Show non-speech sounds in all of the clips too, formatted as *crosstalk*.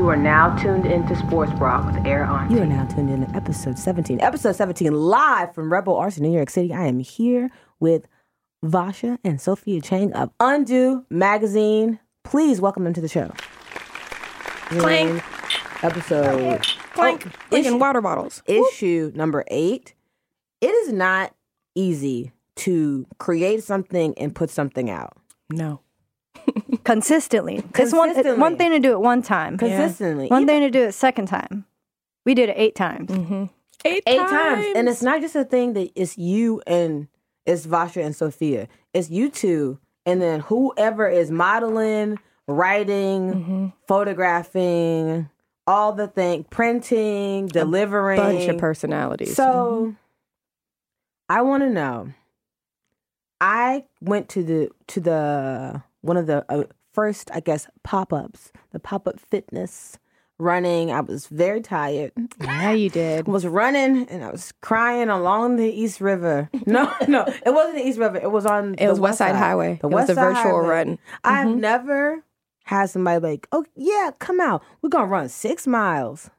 You are now tuned into Sports Bra with Air On. You are now tuned in to episode 17. Episode 17 live from Rebel Arts in New York City. I am here with Vasha and Sophia Chang of Undo Magazine. Please welcome them to the show. Clank. Episode Clank. Oh, Clinking issue- water bottles. issue number eight. It is not easy to create something and put something out No. *laughs* consistently. It's one it's one thing to do it one time. consistently. One Even thing to do it second time. We did it eight times. Mm-hmm. Eight, eight times. And it's not just a thing that it's you and it's Vasha and Sophia. It's you two, and then whoever is modeling, writing, Mm-hmm. photographing, all the thing, printing, delivering, bunch of personalities. So, I want to know. I went to the to the one of the uh, first, I guess, pop ups, the pop up fitness running. I was very tired. yeah, you did. was running and I was crying along the East River. *laughs* No, no, it wasn't the East River. It was on. It was West Side Highway. The It was a virtual Highway. run. I've Mhm. never had somebody like, oh yeah, come out. We're gonna run six miles.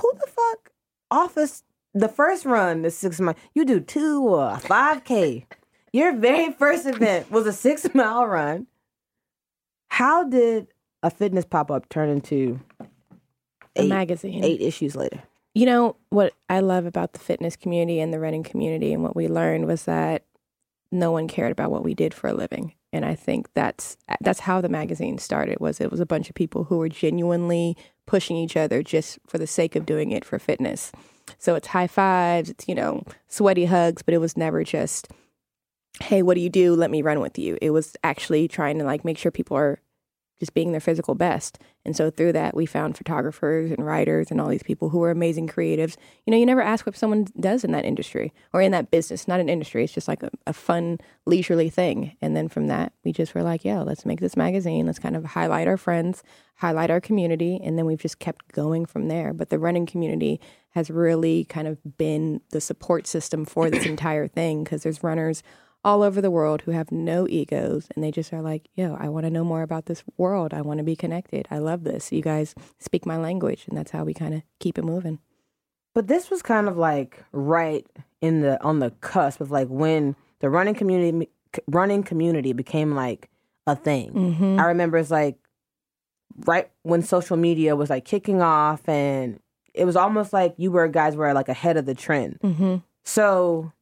Who the fuck offers the first run? The six mile. You do two or five k. Your very first event was a six mile run. How did a fitness pop up turn into A magazine. eight issues later? You know what I love about the fitness community and the running community, and what we learned was that no one cared about what we did for a living, and I think that's that's how the magazine started. Was it was a bunch of people who were genuinely pushing each other just for the sake of doing it for fitness. So it's high fives, it's you know sweaty hugs, but it was never just, hey, what do you do? Let me run with you. It was actually trying to like make sure people are just being their physical best. And so through that, we found photographers and writers and all these people who are amazing creatives. You know, you never ask what someone does in that industry or in that business, not an industry. It's just like a, a fun, leisurely thing. And then from that, we just were like, yeah, let's make this magazine. Let's kind of highlight our friends, highlight our community. And then we've just kept going from there. But the running community has really kind of been the support system for this *clears throat* entire thing because there's runners all over the world who have no egos and they just are like, yo, I want to know more about this world. I want to be connected. I love this. You guys speak my language. And that's how we kind of keep it moving. But this was kind of like right in the on the cusp of like when the running community running community became like a thing. Mm-hmm. I remember it's like right when social media was like kicking off and it was almost like you were guys were like ahead of the trend. Mm-hmm. So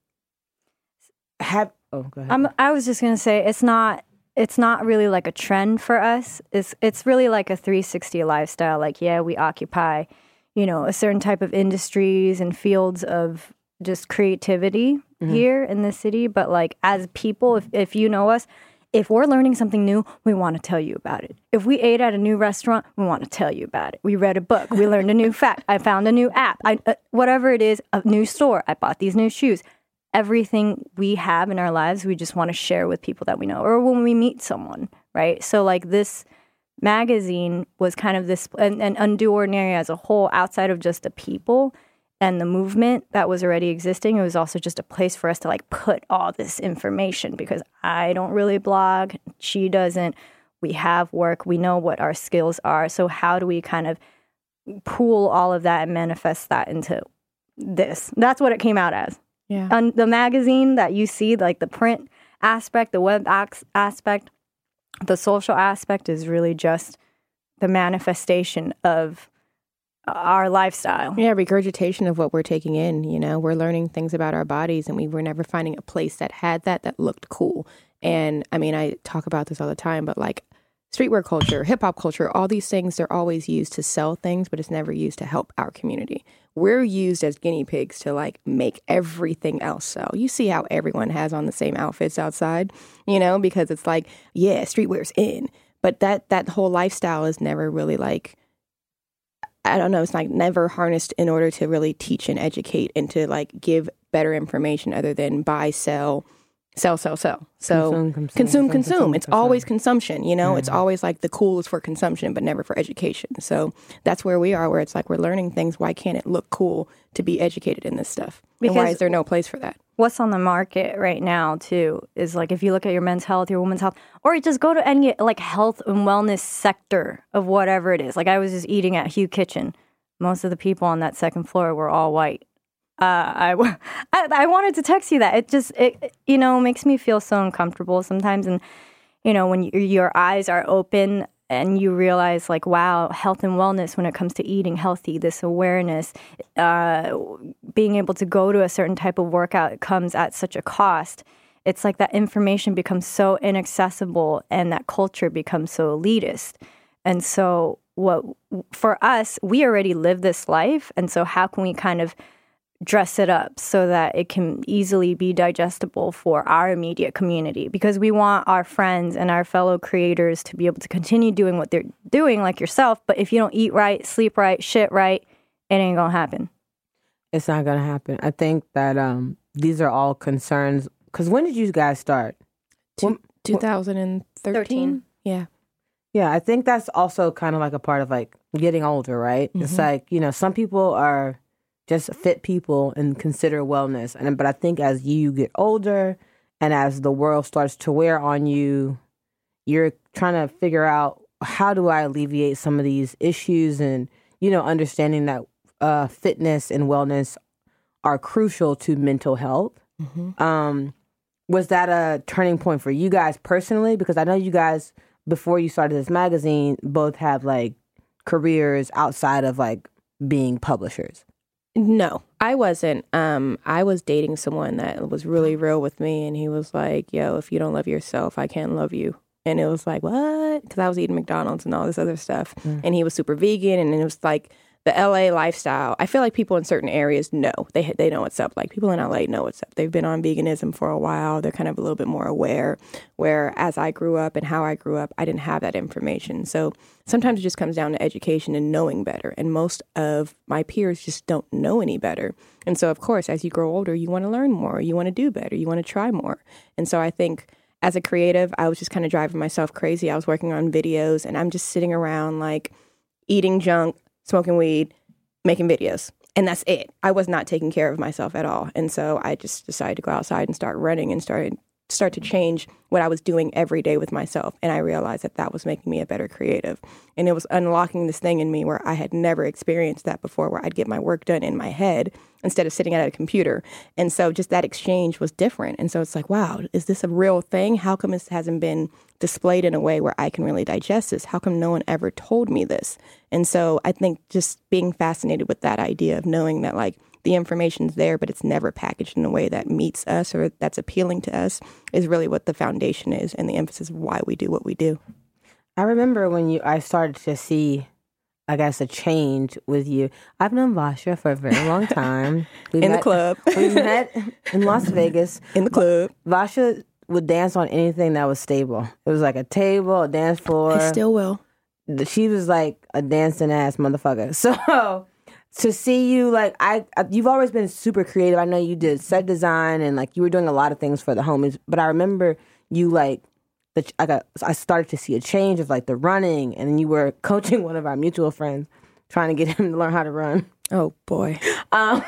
have oh go ahead. I'm, I was just gonna say it's not it's not really like a trend for us. It's it's really like a 360 lifestyle. Like yeah, we occupy, you know, a certain type of industries and fields of just creativity here in the city. But like as people, if if you know us. If we're learning something new, we want to tell you about it. If we ate at a new restaurant, we want to tell you about it. We read a book, we learned a new fact, I found a new app, I, uh, whatever it is, a new store, I bought these new shoes everything we have in our lives we just want to share with people that we know or when we meet someone right? So like this magazine was kind of this and, and undo ordinary as a whole outside of just the people and the movement that was already existing. It was also just a place for us to like put all this information because i don't really blog she doesn't. We have work we know what our skills are. So how do we kind of pool all of that and manifest that into this? That's what it came out as Yeah. on the magazine that you see, like the print aspect, the web aspect, the social aspect is really just the manifestation of our lifestyle. Yeah, regurgitation of what we're taking in. You know, we're learning things about our bodies, and we were never finding a place that had that that looked cool. And I mean, I talk about this all the time, but like streetwear culture, hip hop culture, all these things, they're always used to sell things, but it's never used to help our community. We're used as guinea pigs to like make everything else sell. You see how everyone has on the same outfits outside, you know, because it's like, yeah, streetwear's in. But that that whole lifestyle is never really like I don't know, it's like never harnessed in order to really teach and educate and to like give better information other than buy, sell, sell, sell, sell. So Consume, consume, consume, consume. consume, It's always consumption, you know? It's always like the cool is for consumption, but never for education. So that's where we are, where it's like we're learning things. Why can't it look cool to be educated in this stuff? and why Because- is there no place for that? what's on the market right now too is like if you look at your men's health, your women's health, or just go to any like health and wellness sector of whatever it is. Like I was just eating at Hu Kitchen. Most of the people on that second floor were all white. Uh, I, *laughs* I I wanted to text you that. It just it you know makes me feel so uncomfortable sometimes, and you know when your your eyes are open and you realize like wow health and wellness when it comes to eating healthy this awareness uh, being able to go to a certain type of workout comes at such a cost. It's like that information becomes so inaccessible and that culture becomes so elitist. And so what for us we already live this life. And so how can we kind of dress it up so that it can easily be digestible for our immediate community because we want our friends and our fellow creators to be able to continue doing what they're doing like yourself but if you don't eat right sleep right shit right it ain't gonna happen It's not gonna happen. I think that um these are all concerns. Because when did you guys start? When- 2013. 13. Yeah. Yeah, I think that's also kind of like a part of like getting older, right? It's Mhm. like you know some people are just fit people and consider wellness, and but I think as you get older and as the world starts to wear on you, you're trying to figure out how do I alleviate some of these issues, and you know understanding that uh, fitness and wellness are crucial to mental health. hmm Um, was that a turning point for you guys personally? Because I know you guys before you started this magazine both have like careers outside of like being publishers. No, I wasn't. Um, I was dating someone that was really real with me, and he was like, "Yo, if you don't love yourself, I can't love you." And it was like, "What?" Because I was eating McDonald's and all this other stuff, Mm. and he was super vegan, and it was like the LA lifestyle. I feel like people in certain areas know they they know what's up. Like people in LA know what's up. They've been on veganism for a while. They're kind of a little bit more aware. Where as I grew up and how I grew up, I didn't have that information. So sometimes it just comes down to education and knowing better. And most of my peers just don't know any better. And so, of course, as you grow older, you want to learn more, you want to do better, you want to try more. And so, I think as a creative, I was just kind of driving myself crazy. I was working on videos and I'm just sitting around like eating junk, smoking weed, making videos. And that's it. I was not taking care of myself at all. And so I just decided to go outside and start running and started start to change what I was doing every day with myself. And I realized that that was making me a better creative. And it was unlocking this thing in me where I had never experienced that before, where I'd get my work done in my head instead of sitting at a computer. And so just that exchange was different. And so it's like, wow, is this a real thing? How come this hasn't been displayed in a way where I can really digest this? How come no one ever told me this? And so I think just being fascinated with that idea of knowing that, like, the information's there, but it's never packaged in a way that meets us or that's appealing to us is really what the foundation is and the emphasis of why we do what we do. I remember when you I started to see I guess a change with you. I've known Vasha for a very long time. *laughs* We In the club. *laughs* we met in Las *laughs* Vegas. In the club. Vasha would dance on anything that was stable. It was like a table, a dance floor. I still will. she was like a dancing ass motherfucker. So to see you like I, I you've always been super creative. I know you did set design and like you were doing a lot of things for the homies, but I remember you like I got I started to see a change of like the running and then you were *laughs* coaching one of our mutual friends trying to get him to learn how to run. Oh boy. *laughs* Um,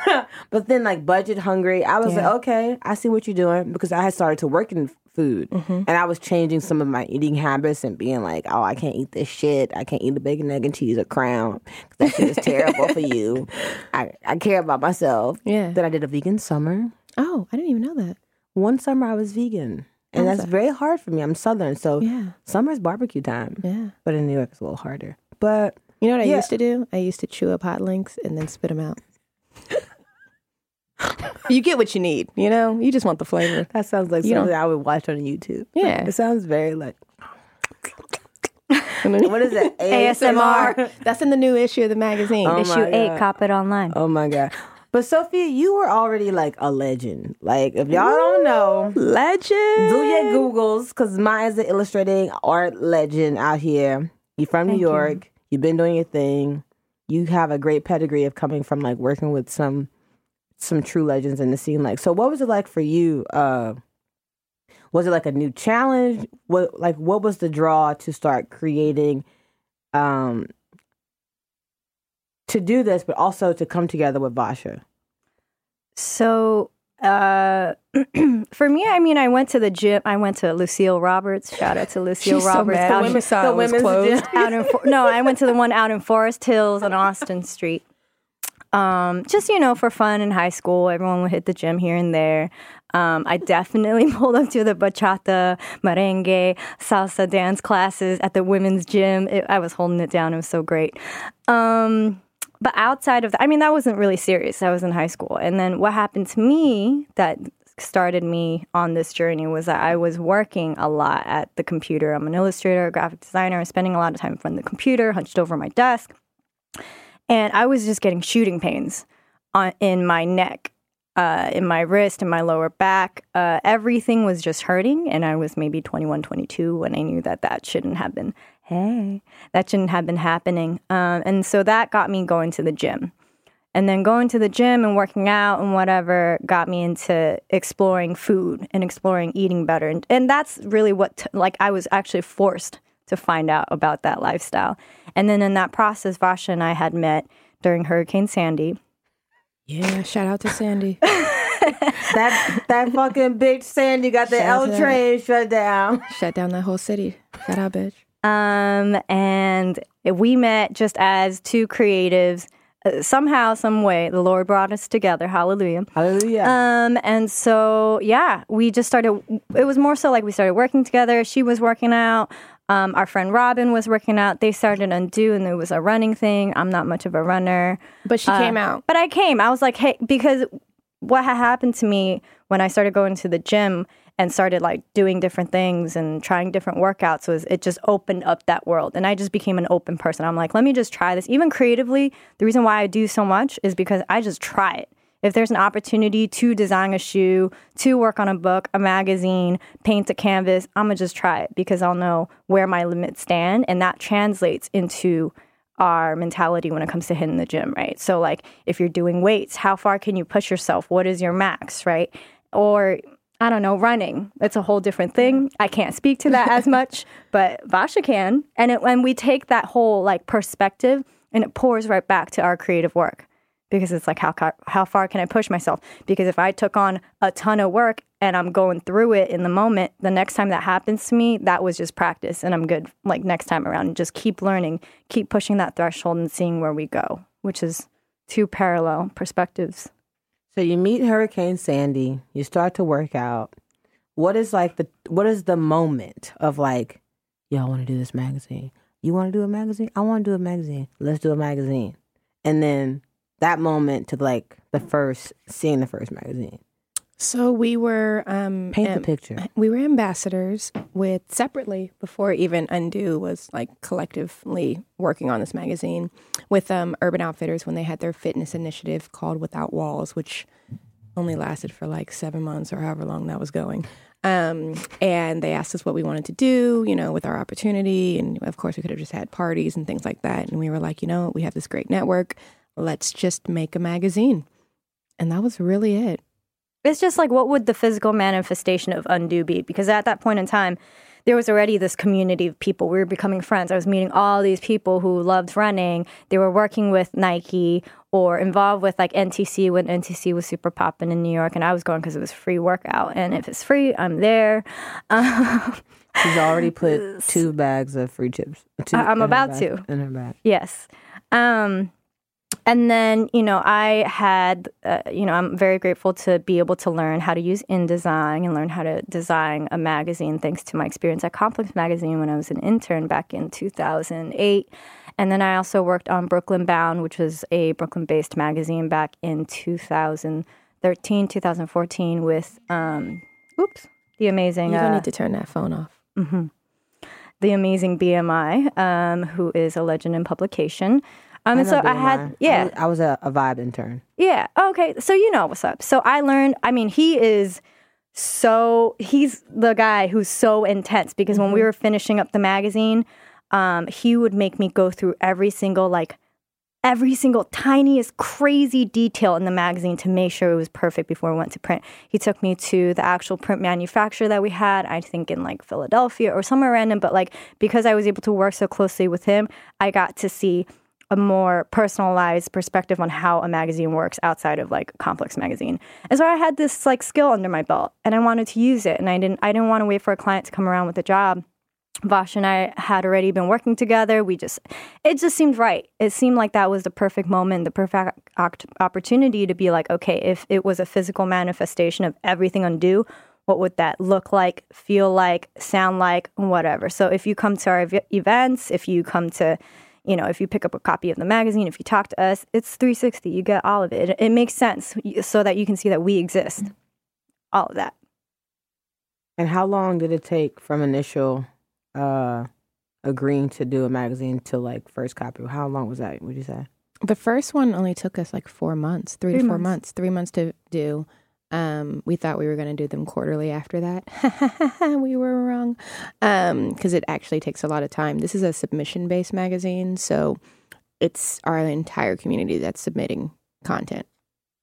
but then like budget hungry, I was Yeah. like, okay, I see what you're doing because I had started to work in food and I was changing some of my eating habits and being like, oh, I can't eat this shit. I can't eat the bacon, egg, and cheese or crown. That shit is terrible for you. *laughs* I, I care about myself. Yeah. Then I did a vegan summer. Oh, I didn't even know that. One summer I was vegan. And that's very hard for me. I'm Southern, so Yeah. summer's barbecue time. Yeah. But in New York, it's a little harder. But You know what I used to do? I used to chew up hot links and then spit them out. *laughs* you get what you need, you know? You just want the flavor. that sounds like You don't- something I would watch on YouTube. Yeah. It sounds very like, *laughs* what is it? ASMR. *laughs* That's in the new issue of the magazine. Oh Issue eight, God. cop it online. Oh my god. But Sophia, you were already like a legend. Like if y'all don't know, Legend. do your Googles because mine is an illustrating art legend out here. You from New Thank you. York. You've been doing your thing. You have a great pedigree of coming from like working with some some true legends in the scene. Like, so what was it like for you? Uh was it like a new challenge? What like what was the draw to start creating um to do this, but also to come together with Vasha? So Uh, *clears throat* for me, I mean, I went to the gym. I went to Lucille Roberts. Shout out to *laughs* Lucille She's Roberts. out The women's side the was women's closed. out in For- no, I went to the one out in Forest Hills on Austin Street. Um, just you know, for fun in high school, everyone would hit the gym here and there. Um, I definitely *laughs* pulled up to the bachata, merengue, salsa dance classes at the women's gym. It, I was holding it down. It was so great. Um, but outside of that, I mean, that wasn't really serious. I was in high school. And then what happened to me that started me on this journey was that I was working a lot at the computer. I'm an illustrator, a graphic designer. I was spending a lot of time in front of the computer, hunched over my desk. And I was just getting shooting pains on, in my neck, uh, in my wrist, in my lower back. Uh, everything was just hurting. And I was maybe 21, 22 when I knew that that shouldn't have been, hey, that shouldn't have been happening. Um, and so that got me going to the gym. And then going to the gym and working out and whatever got me into exploring food and exploring eating better. And, and that's really what, t- like, I was actually forced to find out about that lifestyle. And then in that process, Vasha and I had met during Hurricane Sandy. Yeah, shout out to Sandy. *laughs* That that fucking bitch Sandy got the Shout L train shut down. Shut down that whole city. Shout out, bitch. Um, and we met just as two creatives. Uh, somehow, some way, the Lord brought us together. Hallelujah. Hallelujah. Um, and so yeah, we just started. It was more so like we started working together. She was working out. Um, our friend Robin was working out. They started Undo, and it was a running thing. I'm not much of a runner, But she came out. but I came. I was like, hey, because what had happened to me when I started going to the gym and started like doing different things and trying different workouts was it just opened up that world. And I just became an open person. I'm like, let me just try this. Even creatively, the reason why I do so much is because I just try it. If there's an opportunity to design a shoe, to work on a book, a magazine, paint a canvas, I'm gonna just try it because I'll know where my limits stand. And that translates into our mentality when it comes to hitting the gym, right? So, like, if you're doing weights, how far can you push yourself? What is your max, right? Or, I don't know, running. It's a whole different thing. I can't speak to that as much, *laughs* but Vasha can. And it, when we take that whole like perspective and it pours right back to our creative work because it's like how how far can I push myself? Because if I took on a ton of work and I'm going through it in the moment, the next time that happens to me, that was just practice and I'm good like next time around and just keep learning, keep pushing that threshold and seeing where we go, which is two parallel perspectives. So you meet Hurricane Sandy, you start to work out. What is like the what is the moment of like, y'all want to do this magazine. You want to do a magazine? I want to do a magazine. Let's do a magazine. And then that moment to like the first seeing the first magazine. So we were um Paint the picture. we were ambassadors with separately before even Undo was like collectively working on this magazine with um, Urban Outfitters when they had their fitness initiative called Without Walls, which only lasted for like seven months or however long that was going. Um, and they asked us what we wanted to do, you know, with our opportunity. And of course, we could have just had parties and things like that. And we were like, you know, we have this great network. Let's just make a magazine. And that was really it. It's just like what would the physical manifestation of undo be? Because at that point in time, there was already this community of people. We were becoming friends. I was meeting all these people who loved running. They were working with Nike or involved with like NTC when NTC was super popping in New York, and I was going because it was free workout. And if it's free, I'm there. Um, *laughs* She's already put two bags of free chips. I- I'm about bag- to. in her bag. Yes. Um, and then, you know, I had, uh, you know, I'm very grateful to be able to learn how to use InDesign and learn how to design a magazine thanks to my experience at Complex Magazine when I was an intern back in 2008. And then I also worked on Brooklyn Bound, which was a Brooklyn based magazine back in 2013, 2014 with, um, oops, the amazing. You don't uh, need to turn that phone off. the amazing BMI, um, who is a legend in publication. Um, and so I had, yeah, I was, I was a, a vibe intern. yeah. Okay, so you know what's up. So I learned. I mean, he is so he's the guy who's so intense because when we were finishing up the magazine, um, he would make me go through every single like every single tiniest crazy detail in the magazine to make sure it was perfect before we went to print. He took me to the actual print manufacturer that we had, I think in like Philadelphia or somewhere random, but like because I was able to work so closely with him, I got to see a more personalized perspective on how a magazine works outside of like complex magazine and so i had this like skill under my belt and i wanted to use it and i didn't i didn't want to wait for a client to come around with a job Vosh and I had already been working together. We just, it just seemed right. It seemed like that was the perfect moment, the perfect opportunity to be like, okay, if it was a physical manifestation of everything undo, what would that look like, feel like, sound like, whatever. So if you come to our ev- events, if you come to, you know, if you pick up a copy of the magazine, if you talk to us, it's 360. You get all of it. It, it makes sense so that you can see that we exist. All of that. And how long did it take from initial uh agreeing to do a magazine to like first copy? How long was that? Would you say? The first one only took us like four months, three, Three to four months. months, three months to do. Um, we thought we were going to do them quarterly after that. *laughs* we were wrong because it actually takes a lot of time. This is a submission based magazine, so it's our entire community that's submitting content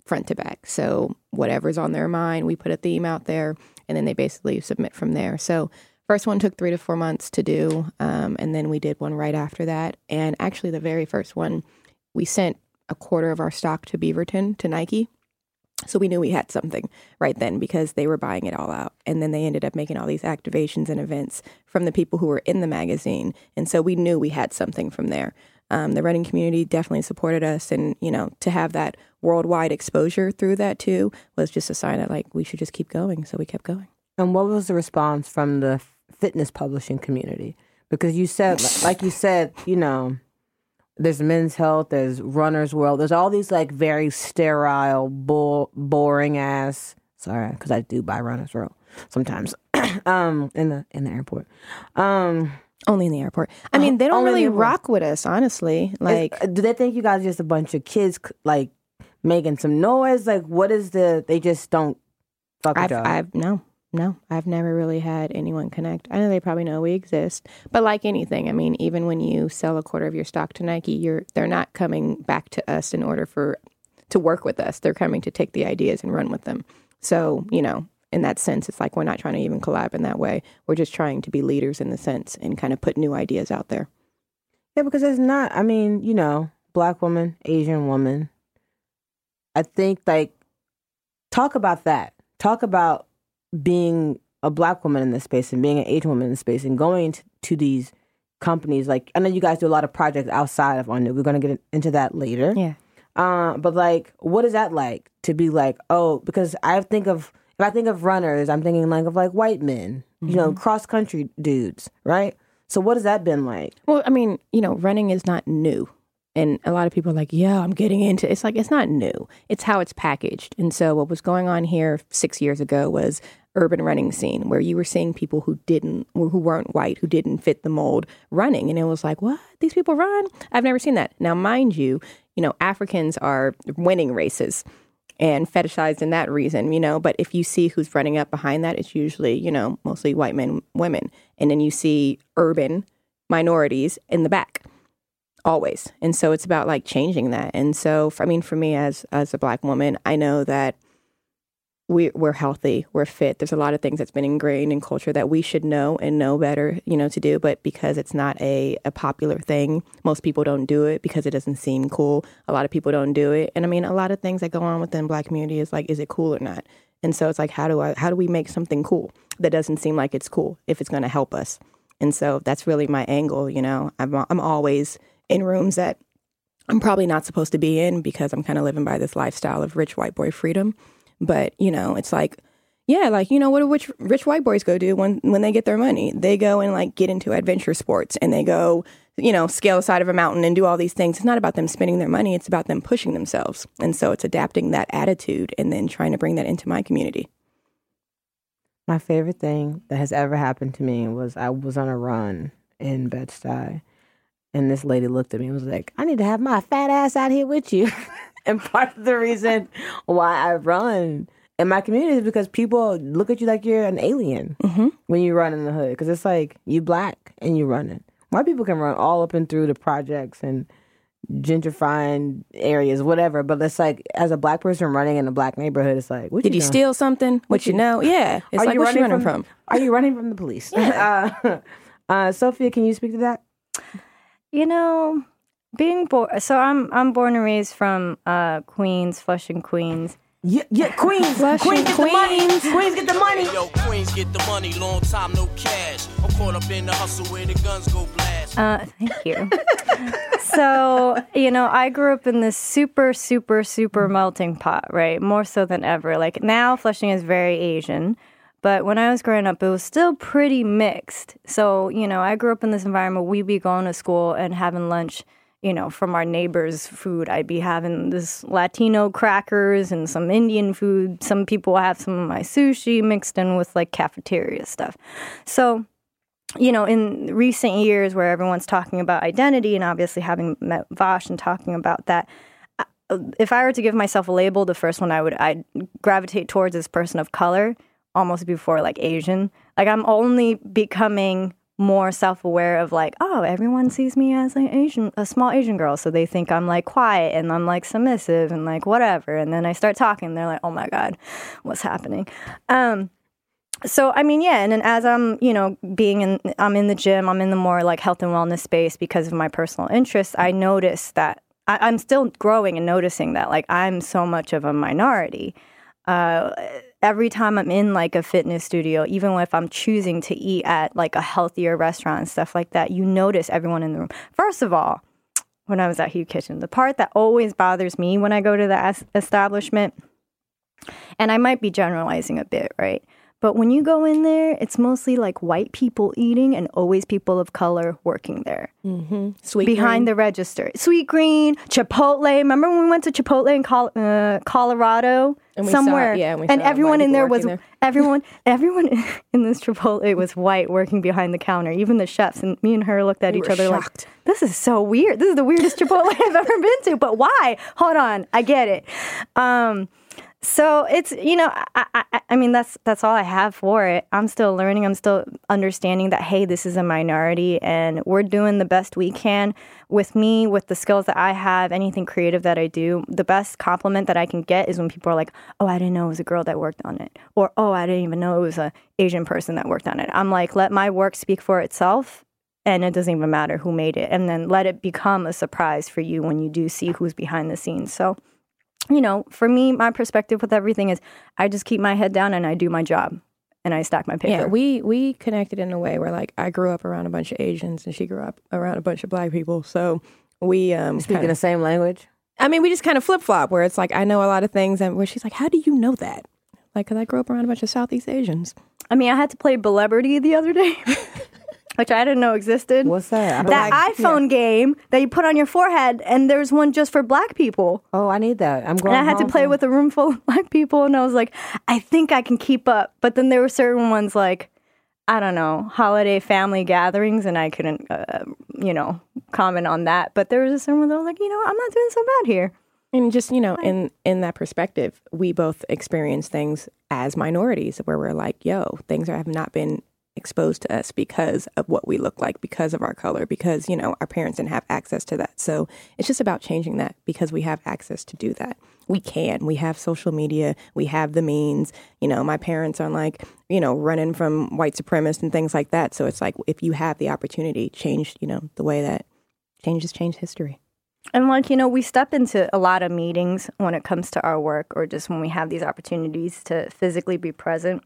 front to back. So whatever's on their mind, we put a theme out there, and then they basically submit from there. So first one took three to four months to do, um, and then we did one right after that. And actually, the very first one, we sent a quarter of our stock to Beaverton to Nike. So we knew we had something right then because they were buying it all out. And then they ended up making all these activations and events from the people who were in the magazine. And so we knew we had something from there. Um, the running community definitely supported us. And, you know, to have that worldwide exposure through that too was just a sign that like we should just keep going. So we kept going. And what was the response from the fitness publishing community? Because you said, like you said, you know, there's men's health, there's runner's world, there's all these like very sterile, bo- boring ass. Sorry, because I do buy runner's world sometimes. *clears throat* um, in the in the airport. Um, Only in the airport. I mean, they don't in the really rock with us, honestly. Like, is- do they think you guys are just a bunch of kids like making some noise? Like, what is the? They just don't fuck with I've, y'all. I've no, no, I've never really had anyone connect. I know they probably know we exist, but like anything, I mean, even when you sell a quarter of your stock to Nike, you're they're not coming back to us in order for to work with us. They're coming to take the ideas and run with them. So you know, in that sense, it's like we're not trying to even collab in that way. We're just trying to be leaders in the sense and kind of put new ideas out there. Yeah, because it's not. I mean, you know, black woman, Asian woman. I think like talk about that. Talk about being a black woman in this space and being an Asian woman in this space and going to, to these companies. Like I know you guys do a lot of projects outside of Undo. We're gonna get into that later. Yeah. Uh, but like, what is that like to be like? Oh, because I think of if I think of runners, I'm thinking like of like white men, you know, cross country dudes, right? So what has that been like? Well, I mean, you know, running is not new. And a lot of people are like, yeah, I'm getting into it. It's like, it's not new. It's how it's packaged. And so, what was going on here six years ago was urban running scene where you were seeing people who didn't, who weren't white, who didn't fit the mold running. And it was like, what? These people run? I've never seen that. Now, mind you, you know, Africans are winning races and fetishized in that reason, you know. But if you see who's running up behind that, it's usually, you know, mostly white men, women. And then you see urban minorities in the back always. And so it's about like changing that. And so, for, I mean, for me as as a black woman, I know that we we're healthy, we're fit. There's a lot of things that's been ingrained in culture that we should know and know better, you know, to do. But because it's not a a popular thing, most people don't do it because it doesn't seem cool. A lot of people don't do it, and I mean, a lot of things that go on within black community is like, is it cool or not? And so it's like, how do I how do we make something cool that doesn't seem like it's cool if it's going to help us? And so that's really my angle. You know, I'm I'm always in rooms that I'm probably not supposed to be in because I'm kind of living by this lifestyle of rich white boy freedom. But you know, it's like, yeah, like you know, what do rich rich white boys go do when when they get their money? They go and like get into adventure sports and they go, you know, scale the side of a mountain and do all these things. It's not about them spending their money; it's about them pushing themselves. And so it's adapting that attitude and then trying to bring that into my community. My favorite thing that has ever happened to me was I was on a run in Bed-Stuy, and this lady looked at me and was like, "I need to have my fat ass out here with you." *laughs* and part of the reason why I run in my community is because people look at you like you're an alien when you run in the hood. Because it's like you black and you running. White people can run all up and through the projects and gentrifying areas, whatever. But it's like as a black person running in a black neighborhood, it's like, what Did you doing? steal something? What you know? *laughs* Yeah, it's Are like you what you running running from? Are you running from the police? *laughs* uh, uh, Sophia, can you speak to that? You know, being born. So I'm I'm born and raised from uh, Queens, Flushing, Queens. Yeah, yeah, *laughs* Queens, Flushing Queens get the money, Queens. Queens get the money. Yo, Queens get the money, long time no cash. I'm caught up in the hustle where the guns go blast. Uh, thank you. so, you know, I grew up in this super, super, super melting pot, right? More so than ever. Like now, Flushing is very Asian. But when I was growing up, it was still pretty mixed. So, you know, I grew up in this environment. We'd be going to school and having lunch, you know, from our neighbors' food. I'd be having this Latino crackers and some Indian food. Some people have some of my sushi mixed in with like cafeteria stuff. So, you know, in recent years where everyone's talking about identity and obviously having met Vosh and talking about that, if I were to give myself a label, the first one I would I'd gravitate towards is person of color, almost before like Asian. Like I'm only becoming more self-aware of like, oh, everyone sees me as an Asian, a small Asian girl, so they think I'm like quiet and I'm like submissive and like whatever. And then I start talking, they're like, oh my god, what's happening? Um, so I mean, yeah, and then as I'm, you know, being in, I'm in the gym, I'm in the more like health and wellness space because of my personal interests. I notice that I, I'm still growing and noticing that like I'm so much of a minority. Uh, every time I'm in like a fitness studio, even if I'm choosing to eat at like a healthier restaurant and stuff like that, you notice everyone in the room. First of all, when I was at Hu Kitchen, the part that always bothers me when I go to the establishment, and I might be generalizing a bit, right? But when you go in there, it's mostly like white people eating and always people of color working there Sweet behind the register. Sweetgreen, Chipotle. Remember when we went to Chipotle in Col- uh, Colorado? And we saw- somewhere, yeah, and we and saw everyone in there was there. everyone. *laughs* Everyone *laughs* in this Chipotle was white, working behind the counter. Even the chefs. And me and her looked at We each other shocked. like, "This is so weird. This is the weirdest Chipotle *laughs* I've ever been to." But why? Hold on, I get it. Um, so it's you know I, I I mean that's that's all I have for it. I'm still learning. I'm still understanding that hey, this is a minority, and we're doing the best we can with me with the skills that I have. Anything creative that I do, the best compliment that I can get is when people are like, "Oh, I didn't know it was a girl that worked on it," or "Oh, I didn't even know it was a Asian person that worked on it." I'm like, let my work speak for itself. And it doesn't even matter who made it. And then let it become a surprise for you when you do see who's behind the scenes. So, you know, for me, my perspective with everything is I just keep my head down and I do my job and I stack my paper. Yeah, we we connected in a way where like I grew up around a bunch of Asians and she grew up around a bunch of black people. So we um Speaking kinda- the same language. I mean, we just kind of flip flop where it's like I know a lot of things and where she's like, "How do you know that?" Like, cause I grew up around a bunch of Southeast Asians. I mean, I had to play Celebrity the other day, *laughs* which I didn't know existed. What's that? I don't that like- iPhone game that you put on your forehead, and there's one just for black people. Oh, I need that. I'm going. And I had to play for- with a room full of *laughs* black people, and I was like, I think I can keep up. But then there were certain ones like, I don't know, holiday family gatherings, and I couldn't, uh, you know, comment on that. But there was a certain one that I was like, you know. I'm not doing so bad here. And just you know, in in that perspective, we both experience things as minorities, where we're like, "Yo, things are, have not been exposed to us because of what we look like, because of our color, because you know our parents didn't have access to that." So it's just about changing that because we have access to do that. We can. We have social media. We have the means. You know, my parents are like, you know, running from white supremacists and things like that. So it's like if you have the opportunity, change. You know, the way that changes change history. And like, you know, we step into a lot of meetings when it comes to our work or just when we have these opportunities to physically be present.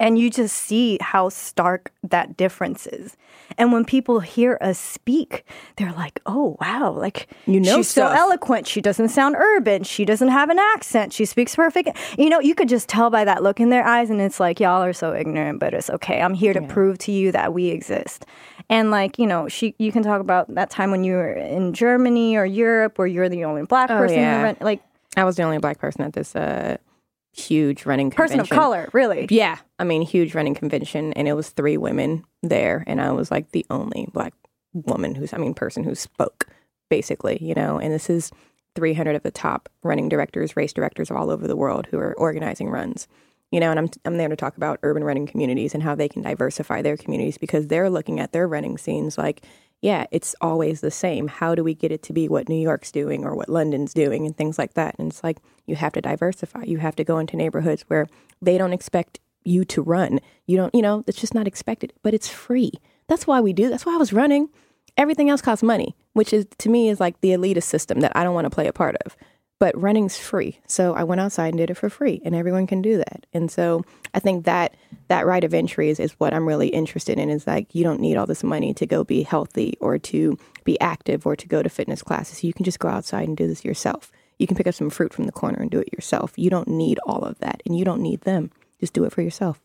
And you just see how stark that difference is. And when people hear us speak, they're like, oh, wow, like, You know she's so eloquent. She doesn't sound urban. She doesn't have an accent. She speaks perfect. You know, you could just tell by that look in their eyes. And it's like, y'all are so ignorant, but it's okay. I'm here to prove to you that we exist. And like, you know, she, you can talk about that time when you were in Germany or Europe where you're the only black Oh, person. the yeah. rent- Like, I was the only black person at this uh, huge running person of color, really. Yeah, I mean, huge running convention, and it was three women there, and I was like the only black woman who's, I mean, person who spoke, basically, you know. And this is 300 of the top running directors, race directors all over the world who are organizing runs, you know. And I'm I'm there to talk about urban running communities and how they can diversify their communities because they're looking at their running scenes like. Yeah, it's always the same. How do we get it to be what New York's doing or what London's doing and things like that? And it's like you have to diversify. You have to go into neighborhoods where they don't expect you to run. You don't, you know, it's just not expected, but it's free. That's why we do. That's why I was running. Everything else costs money. which is to me is like the elitist system that I don't want to play a part of. But running's free. So I went outside and did it for free and everyone can do that. And so I think that that right of entry is, is what I'm really interested in is like you don't need all this money to go be healthy or to be active or to go to fitness classes. You can just go outside and do this yourself. You can pick up some fruit from the corner and do it yourself. You don't need all of that and you don't need them. Just do it for yourself.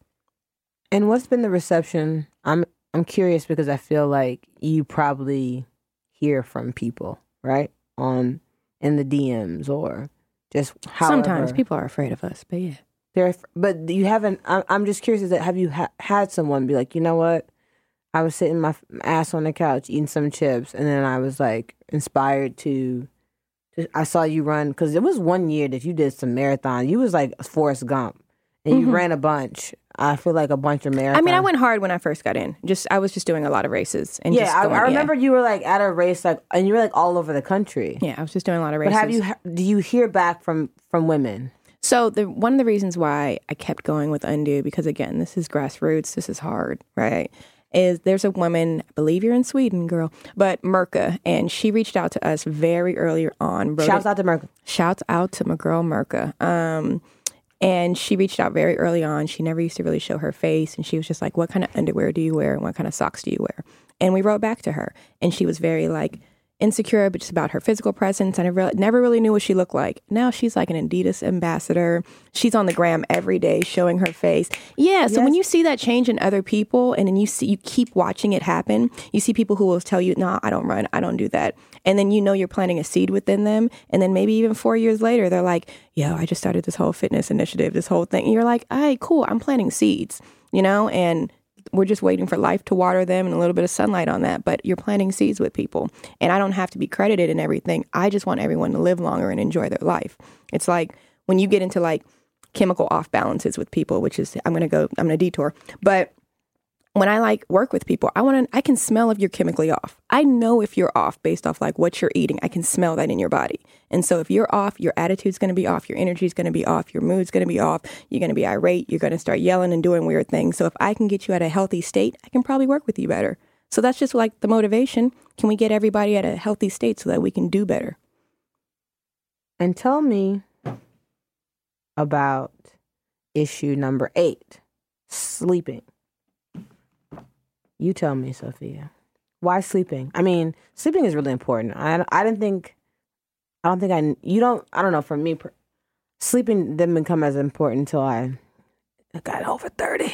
And what's been the reception? I'm I'm curious because I feel like you probably hear from people, right? On in the DMs or just however. Sometimes people are afraid of us, but yeah. They're, but you haven't. I'm, I'm just curious. Is that have you ha- had someone be like, you know what? I was sitting my ass on the couch eating some chips, and then I was like inspired to. to I saw you run because it was one year that you did some marathon. You was like Forrest Gump, and you Mhm. ran a bunch. I feel like a bunch of marathons. I mean, I went hard when I first got in. Just I was just doing a lot of races and yeah, just I, going- I remember you were like at a race, like, and you were like all over the country. Yeah. yeah, I was just doing a lot of races. But have you? Do you hear back from from women? So the one of the reasons why I kept going with Undo because again, this is grassroots, this is hard, right? Is there's a woman, I believe you're in Sweden, girl, but Merca, and she reached out to us very early on. Shouts out to Merkel. shouts out to my girl Merca. Um, and she reached out very early on. She never used to really show her face, and she was just like, "What kind of underwear do you wear, and what kind of socks do you wear?" And we wrote back to her, and she was very like insecure, but just about her physical presence. And I re- never really knew what she looked like. Now she's like an Adidas ambassador. She's on the gram every day, showing her face. Yeah. So when you see that change in other people, and then you see you keep watching it happen, you see people who will tell you, "No, I don't run. I don't do that." And then you know you're planting a seed within them. And then maybe even four years later, they're like, "Yo, I just started this whole fitness initiative, this whole thing." And you're like, "Hey, cool. I'm planting seeds." You know, and we're just waiting for life to water them and a little bit of sunlight on that. But you're planting seeds with people. And I don't have to be credited in everything. I just want everyone to live longer and enjoy their life. It's like when you get into like chemical off balances with people, which is, I'm going to go, I'm going to detour. But when I like work with people, I want to, I can smell if you're chemically off. I know if you're off based off like what you're eating. I can smell that in your body. And so if you're off, your attitude's going to be off, your energy's going to be off, your mood's going to be off, you're going to be irate, you're going to start yelling and doing weird things. So if I can get you at a healthy state, I can probably work with you better. So that's just like the motivation. Can we get everybody at a healthy state so that we can do better? And tell me about issue number eight sleeping. You tell me, Sophia. Why sleeping? I mean, sleeping is really important. I, I didn't think, I don't think I, you don't, I don't know, for me, per- sleeping didn't become as important until I got over 30.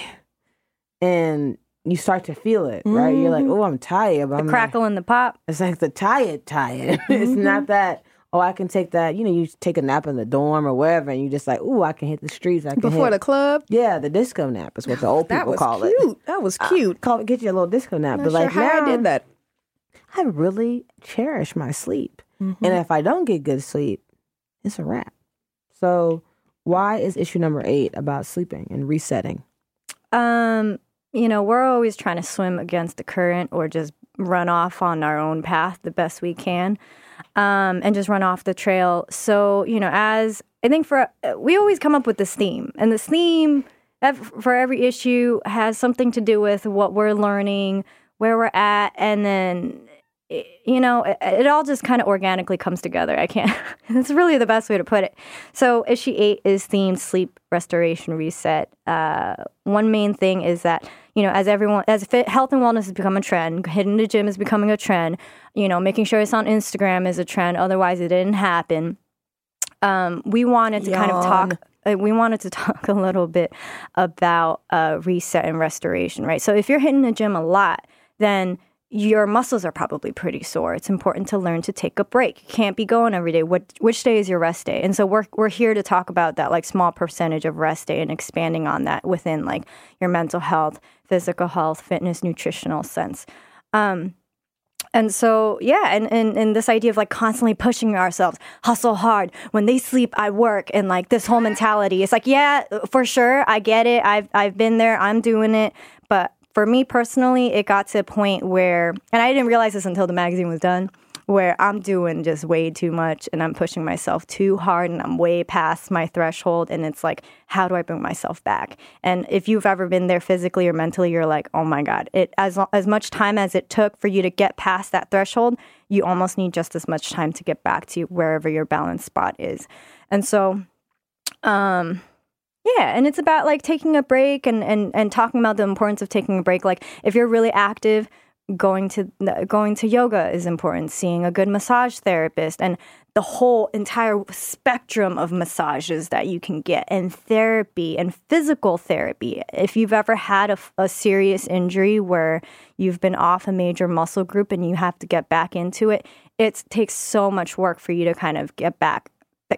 And you start to feel it, right? You're like, mm-hmm. oh, I'm tired. But The I'm like- crackle in the pop. it's like the tired, tired. *laughs* it's not mm-hmm. that. Oh, I can take that. You know, you take a nap in the dorm or wherever, and you just like, ooh, I can hit the streets. I can Before hit. the club, yeah, the disco nap is what the old *sighs* people call cute. it. That was cute. call it, get you a little disco nap. Not but like sure how now, I did that. I really cherish my sleep, Mm-hmm. and if I don't get good sleep, it's a wrap. So, why is issue number eight about sleeping and resetting? Um, you know, we're always trying to swim against the current or just run off on our own path the best we can. Um, and just run off the trail. So, you know, as I think for we always come up with this theme, and this theme for every issue has something to do with what we're learning, where we're at, and then it- you know, it, it all just kind of organically comes together. I can't. *laughs* It's really the best way to put it. So, issue eight is themed sleep restoration reset. Uh, one main thing is that you know, as everyone, as fit, health and wellness has become a trend, hitting the gym is becoming a trend. You know, making sure it's on Instagram is a trend. Otherwise, it didn't happen. Um, we wanted to kind of talk. Uh, we wanted to *laughs* talk a little bit about uh, reset and restoration, right? So, if you're hitting the gym a lot, then your muscles are probably pretty sore. It's important to learn to take a break. You can't be going every day. What which day is your rest day? And so we're we're here to talk about that like small percentage of rest day and expanding on that within like your mental health, physical health, fitness, nutritional sense. Um and so yeah, and, and and this idea of like constantly pushing ourselves, hustle hard. When they sleep, I work and like this whole mentality. It's like, yeah, for sure, I get it. I've I've been there, I'm doing it. For me personally, it got to a point where and I didn't realize this until the magazine was done, where I'm doing just way too much and I'm pushing myself too hard and I'm way past my threshold. And it's like, how do I bring myself back? And if you've ever been there physically or mentally, you're like, oh my God, it as, as much time as it took for you to get past that threshold, you almost need just as much time to get back to wherever your balance spot is. And so, um, yeah, and it's about like taking a break and, and, and talking about the importance of taking a break. Like if you're really active, going to going to yoga is important seeing a good massage therapist and the whole entire spectrum of massages that you can get and therapy and physical therapy if you've ever had a, a serious injury where you've been off a major muscle group and you have to get back into it it takes so much work for you to kind of get back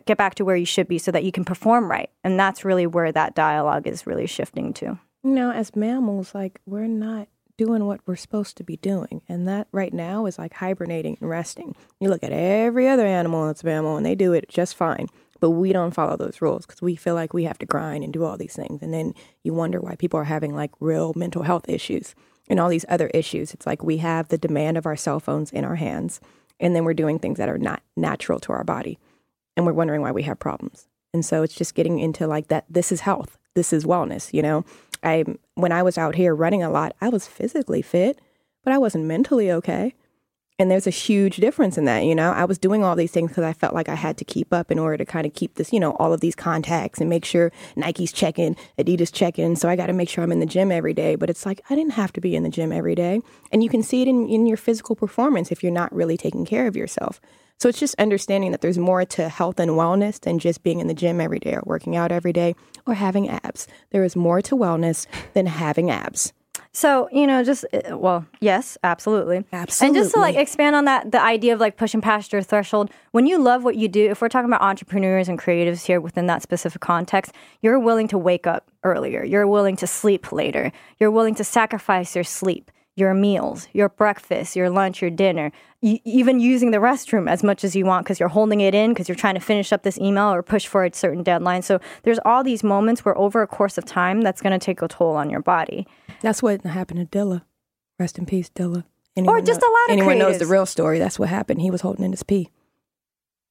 get back to where you should be so that you can perform right and that's really where that dialogue is really shifting to you know as mammals like we're not doing what we're supposed to be doing. And that right now is like hibernating and resting. You look at every other animal that's a mammal and they do it just fine. But we don't follow those rules because we feel like we have to grind and do all these things. And then you wonder why people are having like real mental health issues and all these other issues. It's like we have the demand of our cell phones in our hands, and then we're doing things that are not natural to our body. And we're wondering why we have problems. And so it's just getting into like that this is health, this is wellness, you know? I when I was out here running a lot, I was physically fit, but I wasn't mentally okay. And there's a huge difference in that, you know. I was doing all these things because I felt like I had to keep up in order to kind of keep this, you know, all of these contacts and make sure Nike's checking, Adidas checking. So I got to make sure I'm in the gym every day. But it's like I didn't have to be in the gym every day, and you can see it in, in your physical performance if you're not really taking care of yourself. So it's just understanding that there's more to health and wellness than just being in the gym every day or working out every day or having abs. There is more to wellness than having abs. So, you know, just, uh, well, yes, absolutely. Absolutely. And just to like expand on that, the idea of like pushing past your threshold, when you love what you do, if we're talking about entrepreneurs and creatives here within that specific context, you're willing to wake up earlier. You're willing to sleep later. You're willing to sacrifice your sleep your meals, your breakfast, your lunch, your dinner, y- even using the restroom as much as you want because you're holding it in because you're trying to finish up this email or push for a certain deadline. So there's all these moments where over a course of time, that's going to take a toll on your body. That's what happened to Dilla. Rest in peace, Dilla. or just know, a lot of people. anyone creatives. knows the real story. That's what happened. He was holding in his pee.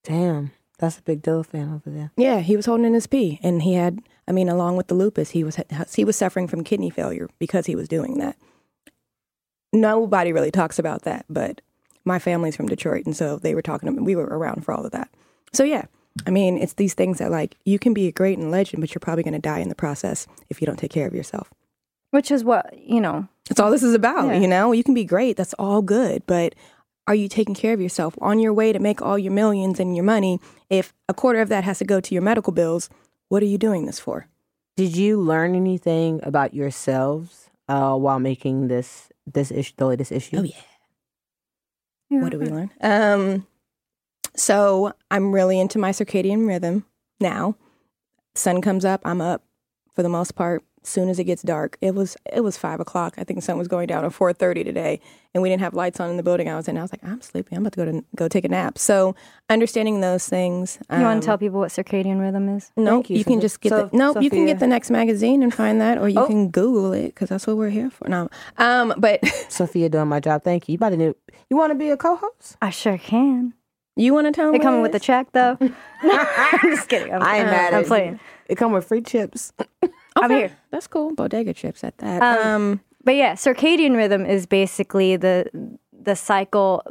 Damn, that's a big Dilla fan over there. Yeah, he was holding in his pee, and he had. I mean, along with the lupus, he was he was suffering from kidney failure because he was doing that nobody really talks about that, but my family's from Detroit, and so they were talking to me. We were around for all of that. So yeah, I mean, it's these things that like you can be a great and legend, but you're probably going to die in the process if you don't take care of yourself. Which is what you know. That's all this is about. Yeah. You know, you can be great. That's all good, but are you taking care of yourself on your way to make all your millions and your money? If a quarter of that has to go to your medical bills, what are you doing this for? Did you learn anything about yourselves uh, while making this this issue, the latest issue? Oh yeah. What do we learn? Um, so I'm really into my circadian rhythm now. Sun comes up, I'm up for the most part. Soon as it gets dark, it was it was five o'clock. I think the sun was going down at four thirty today, and we didn't have lights on in the building I was in. I was like, I'm sleepy. I'm about to go to go take a nap. So understanding those things. You want um, to tell people what circadian rhythm is? no, Thank you, you, can just get So- the no. You can get the next magazine and find that, or you Oh. can Google it because that's what we're here for. No, um, but *laughs* Sophia doing my job. Thank you. You about to do? You want to be a co-host? I sure can. you want to tell They me coming with the check though. No, *laughs* *laughs* I'm just kidding. I'm, I ain't mad I'm playing. you. It come with free chips. *laughs* I'm here. That's cool. Bodega chips at that. Um, Um, But yeah, circadian rhythm is basically the the cycle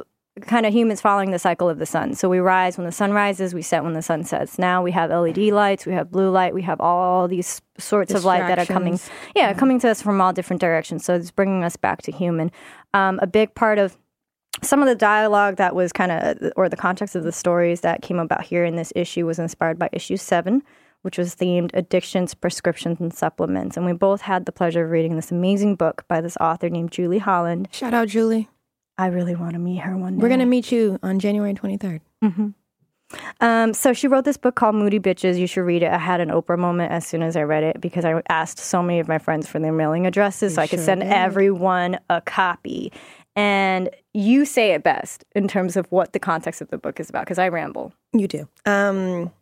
kind of humans following the cycle of the sun. So we rise when the sun rises, we set when the sun sets. Now we have LED lights, we have blue light, we have all these sorts of light that are coming Distractions. yeah, coming to us from all different directions. So it's bringing us back to human. Um, a big part of some of the dialogue that was kind of, or the context of the stories that came about here in this issue was inspired by issue seven, which was themed addictions, prescriptions, and supplements. And we both had the pleasure of reading this amazing book by this author named Julie Holland. shout out Julie. I really want to meet her one day. We're gonna meet you on January 23rd. Um, so she wrote this book called Moody Bitches. You should read it. I had an Oprah moment as soon as I read it because I asked so many of my friends for their mailing addresses so I could sure send did. everyone a copy. And you say it best in terms of what the context of the book is about because I ramble. You do. Um,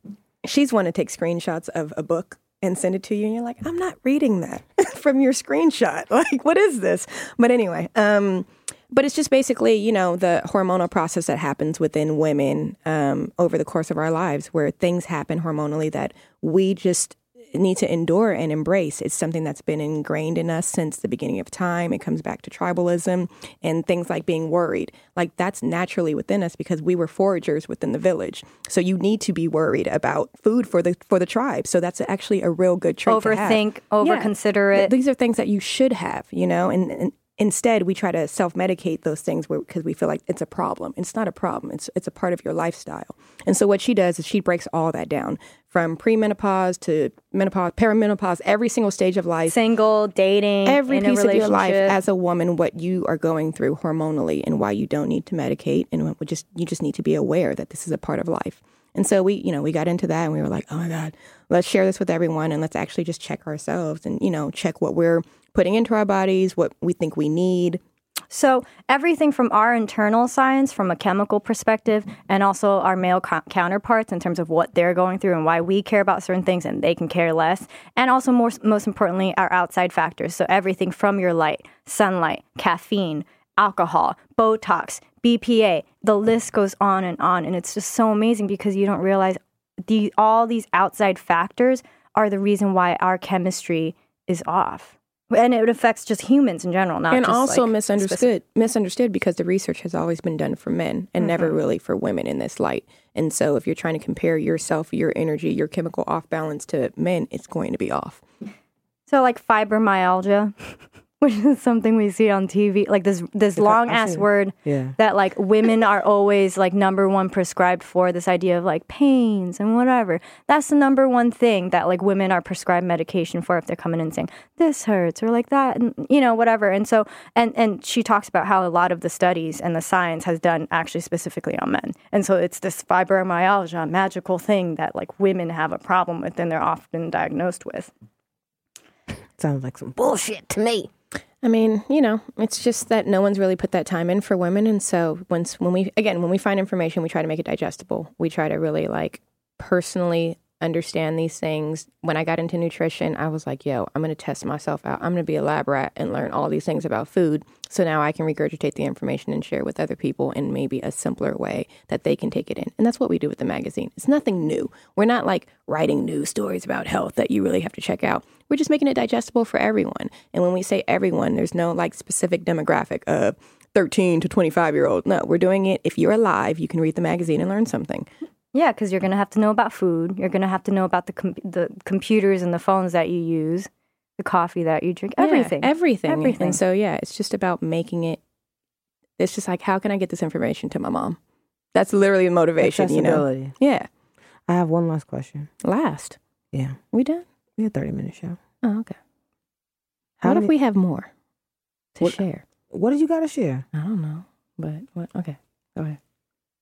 she's one to take screenshots of a book and send it to you, and you're like, I'm not reading that *laughs* from your screenshot. *laughs* Like, what is this? But anyway, um, but it's just basically, you know, the hormonal process that happens within women um, over the course of our lives, where things happen hormonally that we just need to endure and embrace. It's something that's been ingrained in us since the beginning of time. It comes back to tribalism and things like being worried. Like that's naturally within us because we were foragers within the village. So you need to be worried about food for the for the tribe. So that's actually a real good trait. Overthink, overconsider Th- it. These are things that you should have, you know, and, and instead we try to self-medicate those things because we feel like it's a problem. It's not a problem. It's it's a part of your lifestyle. And so what she does is she breaks all that down from premenopause to menopause, perimenopause, every single stage of life. Single, dating, Every in a piece of your life as a woman, what you are going through hormonally, and why you don't need to medicate, and we just you just need to be aware that this is a part of life. And so we, you know, we got into that, and we were like, oh my god, let's share this with everyone, and let's actually just check ourselves, and you know, check what we're putting into our bodies, what we think we need. So everything from our internal science, from a chemical perspective, and also our male co- counterparts in terms of what they're going through and why we care about certain things and they can care less, and also more, most importantly, our outside factors. So everything from your light, sunlight, caffeine, alcohol, Botox, BPA, the list goes on and on, and it's just so amazing because you don't realize the all these outside factors are the reason why our chemistry is off. And it affects just humans in general, not and just, also like, misunderstood misunderstood because the research has always been done for men and never mm-hmm. really for women in this light. And so if you're trying to compare yourself your energy your chemical off balance to men it's going to be off. So like fibromyalgia, *laughs* *laughs* which is something we see on TV, like this this long ass word Yeah. that like women are always like number one prescribed for. This idea of like pains and whatever. That's the number one thing that like women are prescribed medication for if they're coming in saying this hurts or like that, and you know whatever. And so and and she talks about how a lot of the studies and the science has done actually specifically on men. And so it's this fibromyalgia magical thing that like women have a problem with and they're often diagnosed with. Sounds like some bullshit to me. I mean, you know, it's just that no one's really put that time in for women, and so once when we again when we find information, we try to make it digestible. We try to really like personally understand these things. When I got into nutrition, I was like, "Yo, I'm going to test myself out. I'm going to be a lab rat and learn all these things about food, so now I can regurgitate the information and share with other people in maybe a simpler way that they can take it in." And that's what we do with the magazine. It's nothing new. We're not like writing new stories about health that you really have to check out. We're just making it digestible for everyone. And when we say everyone, there's no like specific demographic of 13 to 25 year old. No, we're doing it. If you're alive, you can read the magazine and learn something. Yeah, because you're going to have to know about food. You're going to have to know about the com- the computers and the phones that you use, the coffee that you drink, everything. Yeah, everything. Everything. And so, yeah, it's just about making it. It's just like, how can I get this information to my mom? That's literally the motivation, you know? Yeah. I have one last question. Last. Yeah. We done? We had a 30 minute show. Oh, okay. How what did if we have more to What- share? What did you got to share? I don't know. But, what? Okay. Go ahead.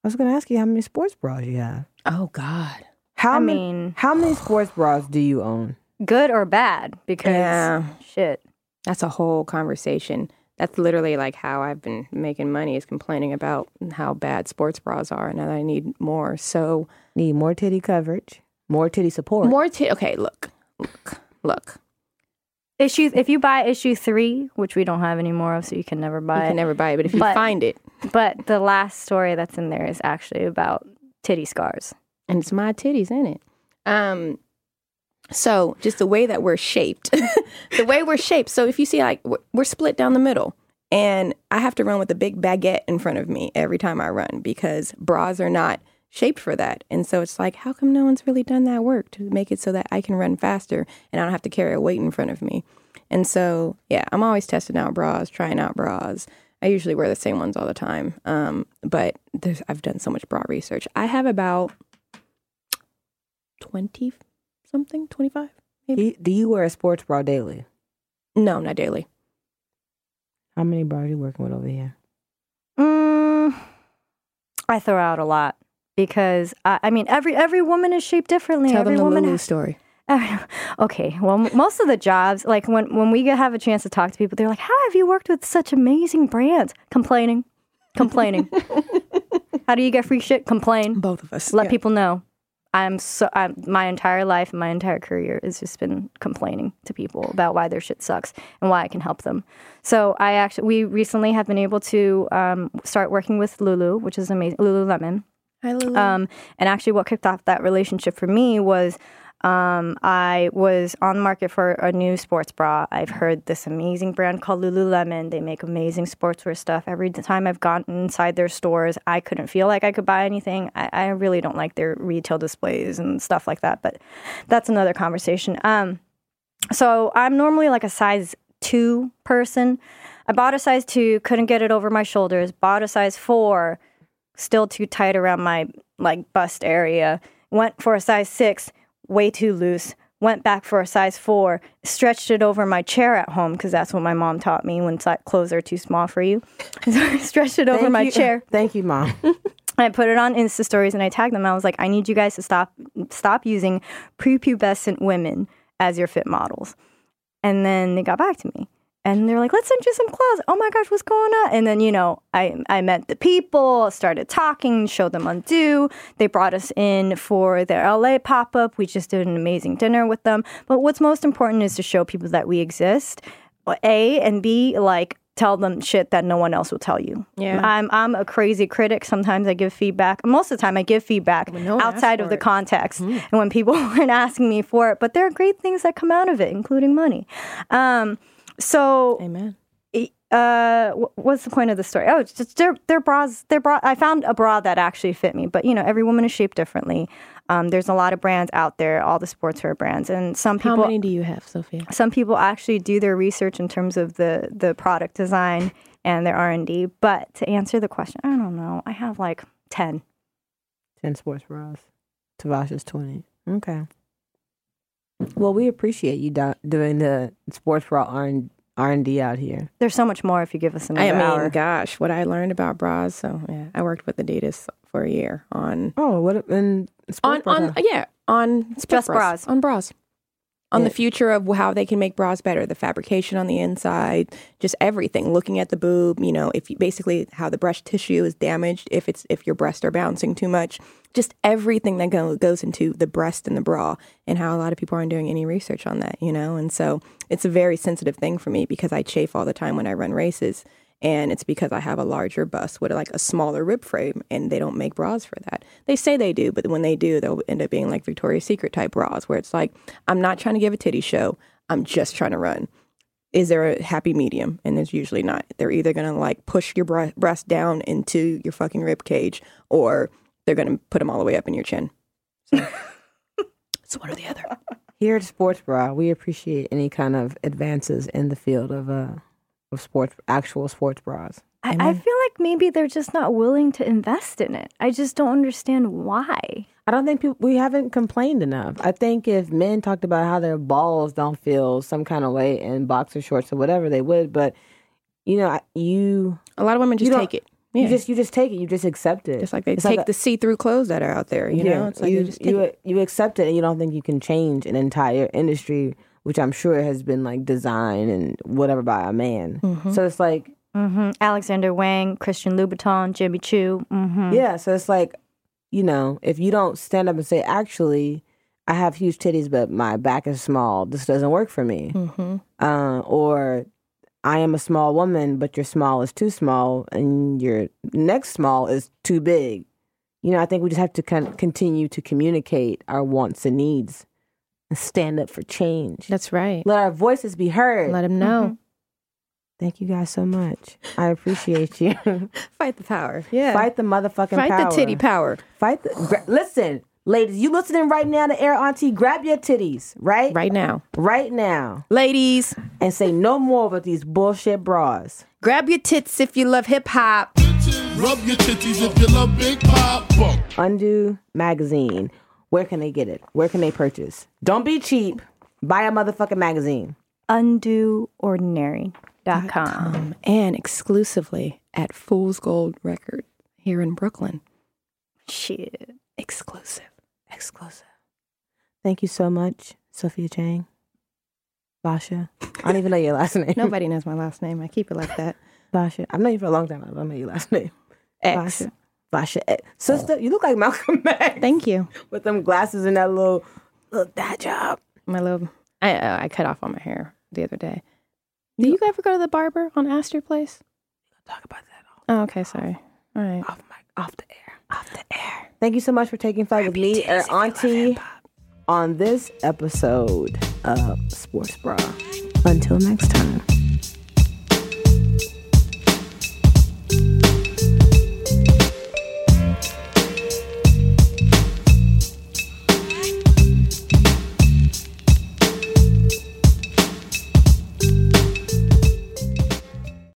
I was going to ask you how many sports bras you have. Oh, God. How I many? mean, how many sports bras do you own? good or bad? Because Yeah. shit. That's a whole conversation. That's literally like how I've been making money is complaining about how bad sports bras are and that I need more. So Need more titty coverage, more titty support. more titty. okay, look. Look. Look. Issue if you buy issue three, which we don't have any more of, so you can never buy You buy can it. never buy it, but if you But- find it But the last story that's in there is actually about titty scars. and it's my titties in it. Um so just the way that we're shaped. *laughs* the way we're shaped. So if you see like we're- we're split down the middle and I have to run with a big baguette in front of me every time I run because bras are not shaped for that. And so it's like how come no one's really done that work to make it so that I can run faster and I don't have to carry a weight in front of me. And so, yeah, I'm always testing out bras, trying out bras. I usually wear the same ones all the time. Um, but there's I've done so much bra research. I have about 20 something, 25? do, you, do you wear a sports bra daily? No, not daily. How many bras are you working with over here? Mm, I throw out a lot because I, I mean every every woman is shaped differently. Tell every them the woman Lulu has- story. *laughs* okay, well, most of the jobs, like when when we get- have a chance to talk to people, they're like, "How have you worked with such amazing brands?" Complaining, complaining. *laughs* How do you get free shit? Complain. Both of us. Let yeah. people know. I'm so I'm, my entire life and my entire career has just been complaining to people about why their shit sucks and why I can help them. So I actually we recently have been able to um, start working with Lulu, which is amazing. Lululemon. Hi, Lulu. Um, and actually, what kicked off that relationship for me was um, I was on the market for a new sports bra. I've heard this amazing brand called Lululemon. They make amazing sportswear stuff. Every time I've gone inside their stores, I couldn't feel like I could buy anything. I, I really don't like their retail displays and stuff like that, but that's another conversation. Um, so I'm normally like a size two person. I bought a size two, couldn't get it over my shoulders. Bought a size four, still too tight around my like bust area. Went for a size six, way too loose. Went back for a size four, stretched it over my chair at home because that's what my mom taught me when clothes are too small for you. *laughs* So I stretched it over Thank my you- chair. *laughs* Thank you, mom. *laughs* I put it on Insta stories and I tagged them. I was like, I need you guys to stop stop using prepubescent women as your fit models. And then they got back to me. And they're like, let's send you some clothes. Oh my gosh, what's going on? And then, you know, I, I met the people, started talking, showed them Undo. They brought us in for their LA pop up. We just did an amazing dinner with them. But what's most important is to show people that we exist. A and B, like, tell them shit that no one else will tell you. Yeah. I'm I'm a crazy critic. Sometimes I give feedback. Most of the time I give feedback no outside of the it. context and when people *laughs* weren't asking me for it. But there are great things that come out of it, including money. Um, so Amen. uh, wh- what's the point of the story? Oh, it's just their their bras. Their bra. I found a bra that actually fit me, but you know, every woman is shaped differently. Um, there's a lot of brands out there, all the sportswear brands, and some people. How people many do you have, Sophia? some people actually do their research in terms of the the product design and their R and D. But to answer the question, I don't know. I have like ten. 10 sports bras. Tavasha's 20. Okay. Well, we appreciate you do- doing the sports bra R&, R&D out here. There's so much more if you give us another I mean, hour. gosh, what I learned about bras. So yeah, I worked with Adidas for a year on Oh, what and on sports bra on yeah on sport Just bras. on bras on the future of how they can make bras better the fabrication on the inside just everything looking at the boob you know if you basically how the breast tissue is damaged if it's if your breasts are bouncing too much just everything that go, goes into the breast and the bra and how a lot of people aren't doing any research on that you know? And so it's a very sensitive thing for me because i chafe all the time when i run races and it's because I have a larger bust with like a smaller rib frame, and they don't make bras for that. They say they do, but when they do, they'll end up being like Victoria's Secret type bras, where it's like, I'm not trying to give a titty show, I'm just trying to run. Is there a happy medium? And there's usually not. They're either gonna like push your bre- breast down into your fucking rib cage, or they're gonna put them all the way up in your chin. So *laughs* it's one or the other. Here at Sports Bra, we appreciate any kind of advances in the field of uh of sports actual sports bras. I, I feel like maybe they're just not willing to invest in it. I just don't understand why. I don't think people we haven't complained enough. I think if men talked about how their balls don't feel some kind of way in boxer shorts or whatever, they would. But you know, you A lot of women just take it. Yeah. you just you just take it. You just accept it. Just like they It's take a- the see-through clothes that are out there, you know. It's like you they just take you, it. you accept it, and you don't think you can change an entire industry, which I'm sure has been like designed and whatever by a man. Mm-hmm. So it's like hmm Alexander Wang, Christian Louboutin, Jimmy Choo. hmm yeah. So it's like you know, if you don't stand up and say, actually, I have huge titties, but my back is small. This doesn't work for me. Mm-hmm. uh, or I am a small woman, but your small is too small, and your next small is too big. You know, I think we just have to con- continue to communicate our wants and needs and stand up for change. That's right. Let our voices be heard. Let them know. Mm-hmm. Thank you guys so much. I appreciate you. *laughs* Fight the power. Yeah. Fight the motherfucking power. Fight power. the titty power. Fight the. Gra- listen, ladies, you listening right now to Air Auntie? Grab your titties, right? Right now. Right now, Ladies, and say no more about these bullshit bras. grab your tits if you love hip hop. Rub your titties if you love Big Pop. Undo magazine. Where can they get it? Where can they purchase? Don't be cheap. Buy a motherfucking magazine. Undoordinary.com. Um, and exclusively at Fool's Gold Record here in Brooklyn. Shit. Exclusive. Exclusive. Thank you so much, Sophia Chang. Basha. I don't even know your last name. Nobody knows my last name. I keep it like that. Basha. I've known you for a long time. I don't know your last name. X. Basha. Basha, sister, you look like Malcolm *laughs* X Thank you. with them glasses and that little little dad job. My little, I uh, I cut off all my hair the other day. Did you ever go to the barber on Astor Place? Don't talk about that Oh, okay, sorry. All right. off mic, off the air, off the air. Thank you so much for taking flight with me and Auntie on this episode of Sports Bra. Until next time.